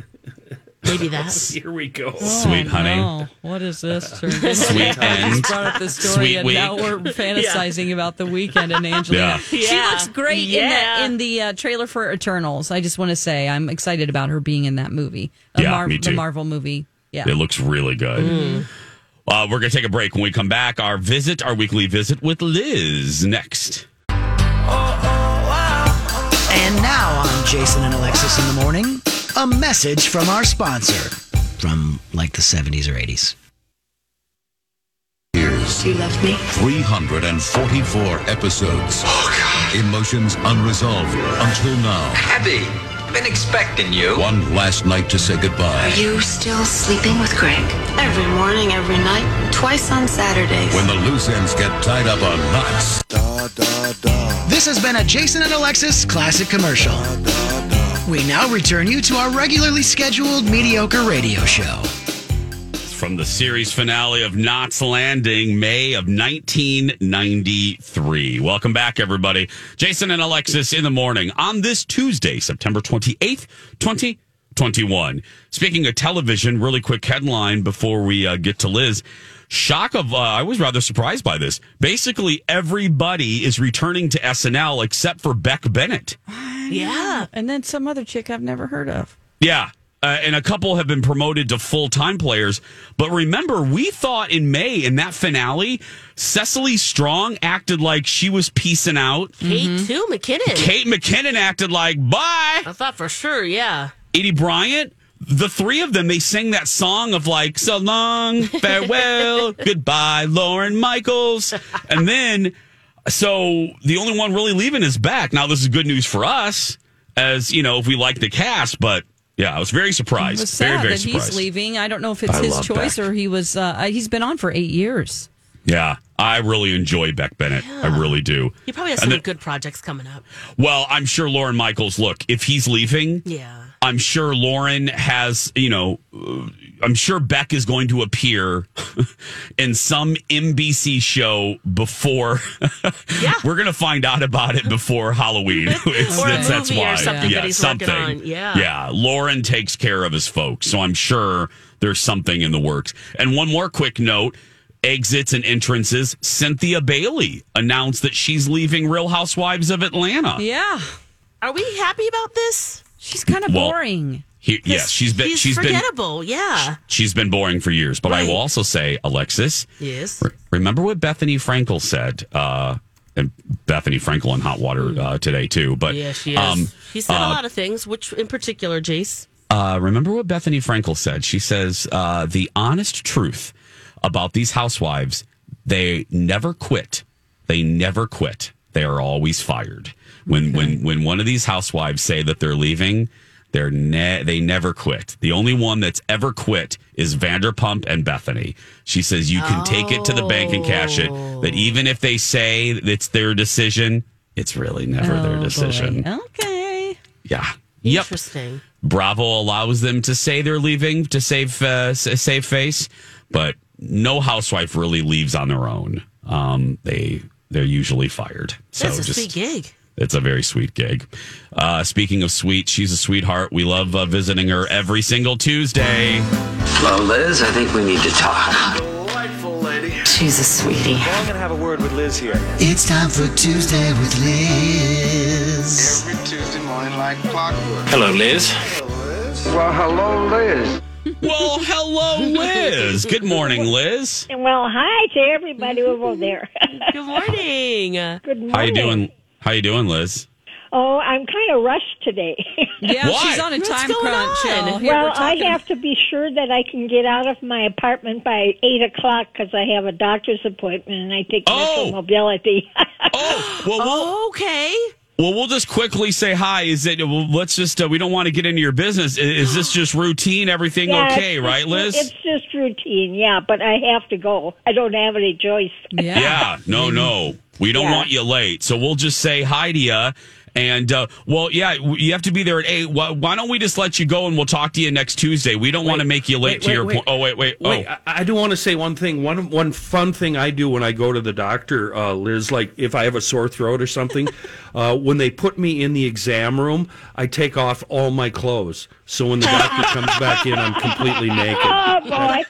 [SPEAKER 5] Maybe that.
[SPEAKER 6] Here we go.
[SPEAKER 2] Sweet honey.
[SPEAKER 4] Oh, what is this? turned into?
[SPEAKER 2] Sweet
[SPEAKER 4] I
[SPEAKER 2] end.
[SPEAKER 4] just brought up the story,
[SPEAKER 2] Sweet
[SPEAKER 4] and
[SPEAKER 2] week.
[SPEAKER 4] now we're fantasizing about the Weeknd and Angelina.
[SPEAKER 2] Yeah.
[SPEAKER 4] She
[SPEAKER 5] Yeah.
[SPEAKER 4] looks great
[SPEAKER 5] Yeah.
[SPEAKER 4] in the in the uh, trailer for Eternals. I just want to say I'm excited about her being in that movie. A
[SPEAKER 2] Yeah, me too.
[SPEAKER 4] The Marvel movie. Yeah.
[SPEAKER 2] It looks really good. Uh, we're going to take a break. When we come back, our visit, our weekly visit with Liz next.
[SPEAKER 7] And now on Jason and Alexis in the morning, a message from our sponsor from like the 70s or 80s.
[SPEAKER 15] Years.
[SPEAKER 16] You left me?
[SPEAKER 15] 344 episodes. Oh, God. Emotions unresolved until now.
[SPEAKER 16] Abby, been expecting you.
[SPEAKER 15] One last night to say goodbye.
[SPEAKER 17] Are you still sleeping with Greg? Every morning, every night, twice on Saturdays.
[SPEAKER 15] When the loose ends get tied up on knots. Da, da, da.
[SPEAKER 7] This has been a Jason and Alexis classic commercial. We now return you to our regularly scheduled mediocre radio show.
[SPEAKER 2] From the series finale of Knots Landing, May of 1993. Welcome back, everybody. Jason and Alexis in the morning on this Tuesday, September 28th, 2021. Speaking of television, really quick headline before we uh, get to Liz. Shock of, uh, I was rather surprised by this. Basically, everybody is returning to SNL except for Beck Bennett.
[SPEAKER 5] Yeah.
[SPEAKER 4] And then some other chick I've never heard of.
[SPEAKER 2] Yeah. Uh, and a couple have been promoted to full time players. But remember, we thought in May in that finale, Cecily Strong acted like she was peacing out.
[SPEAKER 5] Kate too, McKinnon.
[SPEAKER 2] Kate McKinnon acted like bye.
[SPEAKER 5] I thought for sure, yeah.
[SPEAKER 2] Aidy Bryant, the three of them, they sing that song of like, so long, farewell, goodbye, Lorne Michaels. And then, so the only one really leaving is Beck. Now, this is good news for us, as you know, if we like the cast, but yeah, I was very surprised.
[SPEAKER 4] It was
[SPEAKER 2] very,
[SPEAKER 4] sad
[SPEAKER 2] very
[SPEAKER 4] that
[SPEAKER 2] surprised.
[SPEAKER 4] he's leaving. I don't know if it's
[SPEAKER 2] I
[SPEAKER 4] his choice
[SPEAKER 2] Beck.
[SPEAKER 4] or he was. Uh, he's been on for eight years.
[SPEAKER 2] Yeah, I really enjoy Beck Bennett. I really do.
[SPEAKER 5] He probably has
[SPEAKER 2] And
[SPEAKER 5] some
[SPEAKER 2] the-
[SPEAKER 5] good projects coming up.
[SPEAKER 2] Well, I'm sure Lorne Michaels, look, if he's leaving,
[SPEAKER 5] Yeah.
[SPEAKER 2] I'm sure Lorne has, you know, I'm sure Beck is going to appear in some NBC show before.
[SPEAKER 5] Yeah.
[SPEAKER 2] We're going to find out about it before Halloween. It's-
[SPEAKER 5] Or
[SPEAKER 2] that's, that's
[SPEAKER 5] movie or
[SPEAKER 2] why.
[SPEAKER 5] something
[SPEAKER 2] yeah,
[SPEAKER 5] he's
[SPEAKER 2] something.
[SPEAKER 5] Yeah.
[SPEAKER 2] Yeah. Lorne takes care of his folks. So I'm sure there's something in the works. And one more quick note exits and entrances. Cynthia Bailey announced that she's leaving Real Housewives of Atlanta.
[SPEAKER 4] Yeah,
[SPEAKER 5] Are we happy about this?
[SPEAKER 4] She's kind of
[SPEAKER 2] Well,
[SPEAKER 4] boring.
[SPEAKER 2] He, yes, she's been
[SPEAKER 5] He's
[SPEAKER 2] she's been
[SPEAKER 5] forgettable. yeah.
[SPEAKER 2] she's been boring for years. But I will also say, Alexis,
[SPEAKER 5] Yes.
[SPEAKER 2] re- remember what Bethenny Frankel said? Uh, and Bethenny Frankel in hot water uh, today too. But
[SPEAKER 5] yeah, she is.
[SPEAKER 2] um,
[SPEAKER 5] he said
[SPEAKER 2] uh,
[SPEAKER 5] a lot of things, which in particular, Jace.
[SPEAKER 2] Uh, remember what Bethenny Frankel said? She says uh, the honest truth about these housewives: they never quit. They never quit. They are always fired. When when when one of these housewives say that they're leaving, they're ne- they never quit. The only one that's ever quit is Vanderpump and Bethenny. She says you can take it to the bank and cash it. That even if they say it's their decision, it's really never
[SPEAKER 4] Oh,
[SPEAKER 2] their
[SPEAKER 4] boy.
[SPEAKER 2] decision.
[SPEAKER 4] Okay.
[SPEAKER 2] Yeah. Yep.
[SPEAKER 5] Interesting.
[SPEAKER 2] Bravo allows them to say they're leaving to save uh, save face, but no housewife really leaves on their own. Um, they they're usually fired. So
[SPEAKER 5] That's a
[SPEAKER 2] just
[SPEAKER 5] sweet gig.
[SPEAKER 2] It's a very sweet gig. Uh, speaking of sweet, she's a sweetheart. We love uh, visiting her every single Tuesday.
[SPEAKER 16] Well, Liz, I think we need to talk.
[SPEAKER 17] Delightful lady.
[SPEAKER 10] She's a sweetie.
[SPEAKER 17] Well, I'm gonna have a word with Liz here.
[SPEAKER 7] It's time for Tuesday with Liz.
[SPEAKER 17] Every Tuesday morning like clockwork.
[SPEAKER 9] Hello, Liz.
[SPEAKER 8] Well, hello, Liz.
[SPEAKER 2] Well, hello, Liz. Good morning, Liz.
[SPEAKER 18] Well, hi to everybody over there.
[SPEAKER 5] Good morning.
[SPEAKER 18] Good morning.
[SPEAKER 2] How are you doing? How you doing, Liz?
[SPEAKER 18] Oh, I'm kind of rushed today.
[SPEAKER 4] Yeah,
[SPEAKER 2] Why?
[SPEAKER 4] she's on a
[SPEAKER 5] What's
[SPEAKER 4] time crunch.
[SPEAKER 5] on?
[SPEAKER 4] y'all. Here
[SPEAKER 18] well, I have to be sure that I can get out of my apartment by eight o'clock because I have a doctor's appointment and I take
[SPEAKER 2] Oh.
[SPEAKER 18] Metro Mobility.
[SPEAKER 2] Oh, well, we'll,
[SPEAKER 5] Oh, okay.
[SPEAKER 2] Well, we'll just quickly say hi. Is it? Well, let's just. Uh, we don't want to get into your business. Is, is this just routine? Everything
[SPEAKER 18] Yeah,
[SPEAKER 2] okay,
[SPEAKER 18] it's
[SPEAKER 2] right,
[SPEAKER 18] just-
[SPEAKER 2] Liz?
[SPEAKER 18] It's just routine, yeah. But I have to go. I don't have any choice.
[SPEAKER 4] Yeah.
[SPEAKER 2] yeah. No, no. We don't
[SPEAKER 18] Yeah.
[SPEAKER 2] want you late, so we'll just say hi to you. And uh, well, yeah, you have to be there at eight. Why, why don't we just let you go and we'll talk to you next Tuesday? We don't want to make you late
[SPEAKER 6] wait,
[SPEAKER 2] to
[SPEAKER 6] wait,
[SPEAKER 2] your point. Oh wait, wait,
[SPEAKER 6] Wait,
[SPEAKER 2] oh.
[SPEAKER 6] I, I do want to say one thing. One one fun thing I do when I go to the doctor, uh, Liz, like if I have a sore throat or something, uh, when they put me in the exam room, I take off all my clothes. So when the doctor comes back in, I'm completely naked.
[SPEAKER 18] Oh boy,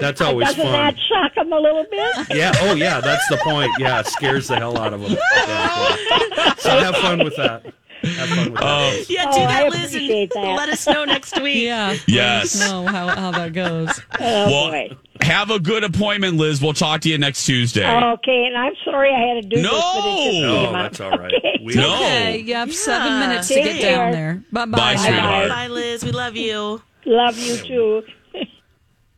[SPEAKER 6] That's always
[SPEAKER 18] doesn't
[SPEAKER 6] fun.
[SPEAKER 18] that shock him a little bit?
[SPEAKER 6] Yeah. Oh, yeah. That's the point. Yeah, it scares the hell out of them. Yeah, yeah. So have fun with that. Have fun with that.
[SPEAKER 5] Um, yeah,
[SPEAKER 18] Oh,
[SPEAKER 5] do
[SPEAKER 18] I
[SPEAKER 5] that, Liz, and
[SPEAKER 18] that.
[SPEAKER 5] let us know next week.
[SPEAKER 4] Yeah.
[SPEAKER 2] Yes.
[SPEAKER 4] Know how, how that goes.
[SPEAKER 18] Oh
[SPEAKER 2] well,
[SPEAKER 18] boy.
[SPEAKER 2] have a good appointment, Liz. We'll talk to you next Tuesday.
[SPEAKER 18] Okay, and I'm sorry I had to do
[SPEAKER 2] No!
[SPEAKER 18] this, but it just
[SPEAKER 2] No,
[SPEAKER 18] came out.
[SPEAKER 6] that's all right.
[SPEAKER 18] Okay.
[SPEAKER 6] We
[SPEAKER 2] No.
[SPEAKER 4] Okay, you have seven
[SPEAKER 5] Yeah.
[SPEAKER 4] minutes to
[SPEAKER 18] Take
[SPEAKER 4] get down there. Bye
[SPEAKER 2] Bye,
[SPEAKER 4] bye.
[SPEAKER 2] sweetheart.
[SPEAKER 5] Bye, Liz. We love you.
[SPEAKER 18] Love you too.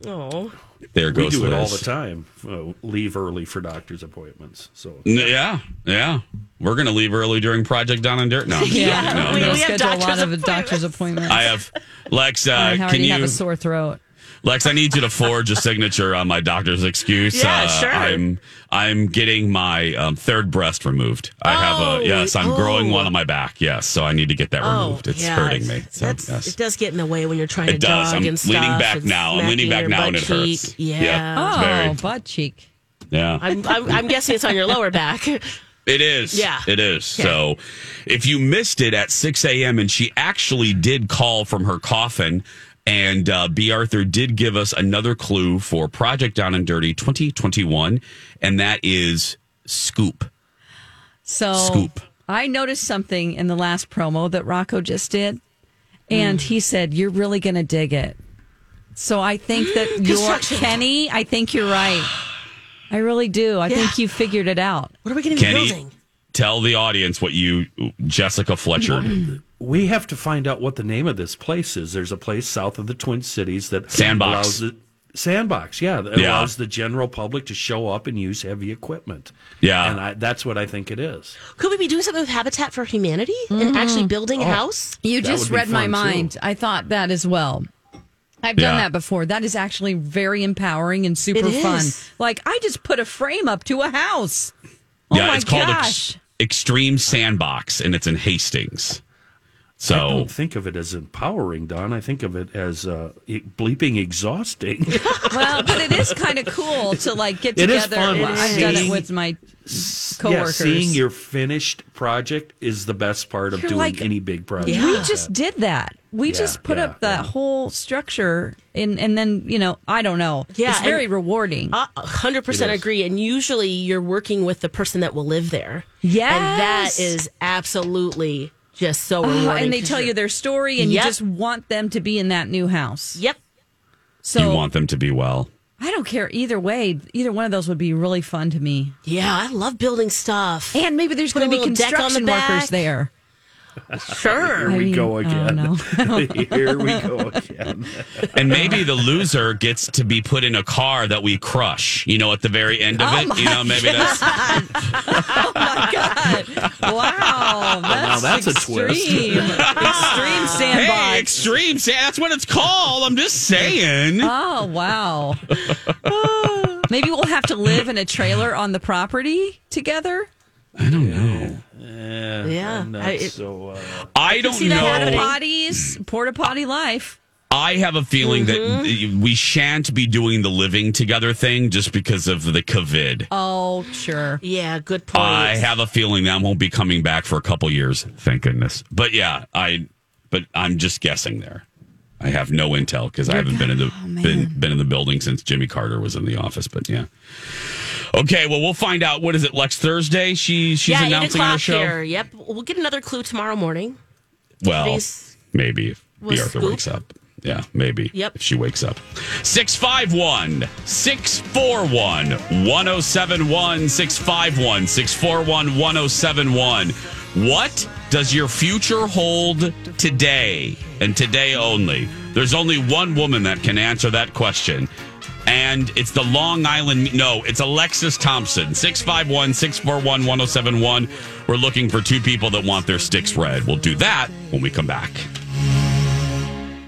[SPEAKER 5] Oh,
[SPEAKER 2] There
[SPEAKER 6] We
[SPEAKER 2] goes
[SPEAKER 6] do it all the time. Uh, leave early for doctor's appointments. So
[SPEAKER 2] Yeah, yeah. We're going to leave early during Project Down and Dirt. No,
[SPEAKER 4] Yeah,
[SPEAKER 2] no,
[SPEAKER 4] we,
[SPEAKER 2] no.
[SPEAKER 5] we have
[SPEAKER 4] schedule a lot of doctor's appointments.
[SPEAKER 2] I have Lex. Uh,
[SPEAKER 4] I
[SPEAKER 2] can
[SPEAKER 4] already have
[SPEAKER 2] you,
[SPEAKER 4] a sore throat.
[SPEAKER 2] Lex? I need you to forge a signature on my doctor's excuse.
[SPEAKER 5] Yeah,
[SPEAKER 2] uh,
[SPEAKER 5] sure.
[SPEAKER 2] I'm I'm getting my um, third breast removed. I have
[SPEAKER 5] Oh,
[SPEAKER 2] a yes. I'm
[SPEAKER 5] oh.
[SPEAKER 2] growing one on my back. Yes, so I need to get that
[SPEAKER 5] oh,
[SPEAKER 2] removed. It's
[SPEAKER 5] yeah,
[SPEAKER 2] hurting me. So, yes.
[SPEAKER 5] It does get in the way when you're trying
[SPEAKER 2] It
[SPEAKER 5] to
[SPEAKER 2] does.
[SPEAKER 5] jog
[SPEAKER 2] I'm
[SPEAKER 5] and stuff.
[SPEAKER 2] leaning back
[SPEAKER 5] It's
[SPEAKER 2] now. I'm leaning back now and it
[SPEAKER 5] cheek.
[SPEAKER 2] hurts.
[SPEAKER 5] Yeah.
[SPEAKER 2] Yeah.
[SPEAKER 4] Oh,
[SPEAKER 2] very-
[SPEAKER 4] butt cheek.
[SPEAKER 2] Yeah.
[SPEAKER 5] I'm, I'm, I'm guessing it's on your lower back.
[SPEAKER 2] It is.
[SPEAKER 5] Yeah.
[SPEAKER 2] It is. So if you missed it at 6 a.m., and she actually did call from her coffin, and uh, Bea Arthur did give us another clue for Project Down and Dirty 2021, and that is Scoop.
[SPEAKER 4] So
[SPEAKER 2] Scoop.
[SPEAKER 4] I noticed something in the last promo that Rocco just did, and he said, You're really going to dig it. So I think that you're Kenny. I think you're right. I really do. I think you figured it out.
[SPEAKER 5] What are we going to be building?
[SPEAKER 2] tell the audience what you, Jessica Fletcher.
[SPEAKER 6] We have to find out what the name of this place is. There's a place south of the Twin Cities that
[SPEAKER 2] Sandbox.
[SPEAKER 6] allows the sandbox. Yeah, that
[SPEAKER 2] Yeah.
[SPEAKER 6] allows the general public to show up and use heavy equipment.
[SPEAKER 2] Yeah.
[SPEAKER 6] and I, that's what I think it is.
[SPEAKER 5] Could we be doing something with Habitat for Humanity and mm-hmm. actually building a
[SPEAKER 6] Oh.
[SPEAKER 5] house?
[SPEAKER 4] You just read my
[SPEAKER 6] fun, too.
[SPEAKER 4] mind. I thought that as well. I've done
[SPEAKER 2] Yeah.
[SPEAKER 4] that before. That is actually very empowering and super fun. Like I just put a frame up to a house. Oh
[SPEAKER 2] yeah,
[SPEAKER 4] my
[SPEAKER 2] it's called. Ex- Extreme Sandbox, and it's in Hastings.
[SPEAKER 6] I don't think of it as empowering, Dawn. I think of it as uh, bleeping exhausting.
[SPEAKER 4] well, but it is kind of cool to like get
[SPEAKER 6] It is
[SPEAKER 4] together.
[SPEAKER 6] fun
[SPEAKER 4] I've done it with my coworkers.
[SPEAKER 6] yeah,
[SPEAKER 4] coworkers.
[SPEAKER 6] seeing your finished project is the best part of
[SPEAKER 4] You're
[SPEAKER 6] doing
[SPEAKER 4] like,
[SPEAKER 6] any big project.
[SPEAKER 4] We just did that. We
[SPEAKER 6] Yeah,
[SPEAKER 4] just put
[SPEAKER 6] yeah,
[SPEAKER 4] up that
[SPEAKER 6] yeah.
[SPEAKER 4] whole structure, and and then you know I don't know.
[SPEAKER 5] Yeah,
[SPEAKER 4] it's very rewarding.
[SPEAKER 5] A hundred percent agree. And usually you're working with the person that will live there.
[SPEAKER 4] Yes.
[SPEAKER 5] And that is absolutely just so
[SPEAKER 4] Oh,
[SPEAKER 5] rewarding.
[SPEAKER 4] and they tell you their story, and
[SPEAKER 5] Yep.
[SPEAKER 4] you just want them to be in that new house.
[SPEAKER 5] Yep.
[SPEAKER 4] So
[SPEAKER 2] you want them to be well.
[SPEAKER 4] I don't care either way. Either one of those would be really fun to me.
[SPEAKER 5] Yeah, I love building stuff.
[SPEAKER 4] And maybe there's going to be
[SPEAKER 5] little deck on the
[SPEAKER 4] construction workers
[SPEAKER 5] back.
[SPEAKER 4] there.
[SPEAKER 5] Sure.
[SPEAKER 6] Here we go again. Here we go again.
[SPEAKER 2] And maybe the loser gets to be put in a car that we crush, you know, at the very end of
[SPEAKER 4] Oh
[SPEAKER 2] it. You know, maybe that's
[SPEAKER 4] oh my god! Wow, that's,
[SPEAKER 6] Now that's a twist.
[SPEAKER 4] extreme. extreme sandbox.
[SPEAKER 2] Hey, extreme. Say that's what it's called. I'm just saying.
[SPEAKER 4] Oh wow! Maybe we'll have to live in a trailer on the property together.
[SPEAKER 2] I don't know.
[SPEAKER 6] Eh,
[SPEAKER 5] Yeah,
[SPEAKER 6] I'm not
[SPEAKER 5] I- it-
[SPEAKER 6] so. Uh,
[SPEAKER 2] I don't
[SPEAKER 5] see that
[SPEAKER 4] Porta
[SPEAKER 2] know.
[SPEAKER 5] happening.
[SPEAKER 4] potties, porta potty life.
[SPEAKER 2] I have a feeling
[SPEAKER 5] Mm-hmm.
[SPEAKER 2] that we shan't be doing the living together thing just because of the COVID.
[SPEAKER 4] Oh sure.
[SPEAKER 5] Yeah, good point.
[SPEAKER 2] I have a feeling that won't be coming back for a couple years. Thank goodness. But yeah, I. But I'm just guessing there. I have no intel because I haven't been in the
[SPEAKER 4] Oh,
[SPEAKER 2] been been in the building since Jimmy Carter was in the office. But yeah. Okay, well we'll find out. What is it? Lex Thursday. She she's
[SPEAKER 5] yeah,
[SPEAKER 2] announcing on her show.
[SPEAKER 5] here. Yep. We'll get another clue tomorrow morning.
[SPEAKER 2] Well,
[SPEAKER 5] Today's
[SPEAKER 2] maybe if
[SPEAKER 5] Bea
[SPEAKER 2] Arthur
[SPEAKER 5] Scoop.
[SPEAKER 2] wakes up. Yeah, maybe.
[SPEAKER 5] Yep.
[SPEAKER 2] If she wakes up. 651 641 1071 651 641 1071. What does your future hold today and today only? There's only one woman that can answer that question. And it's the Long Island. No, it's Alexis Thompson. 651 641 1071. We're looking for two people that want their sticks red. We'll do that when we come back.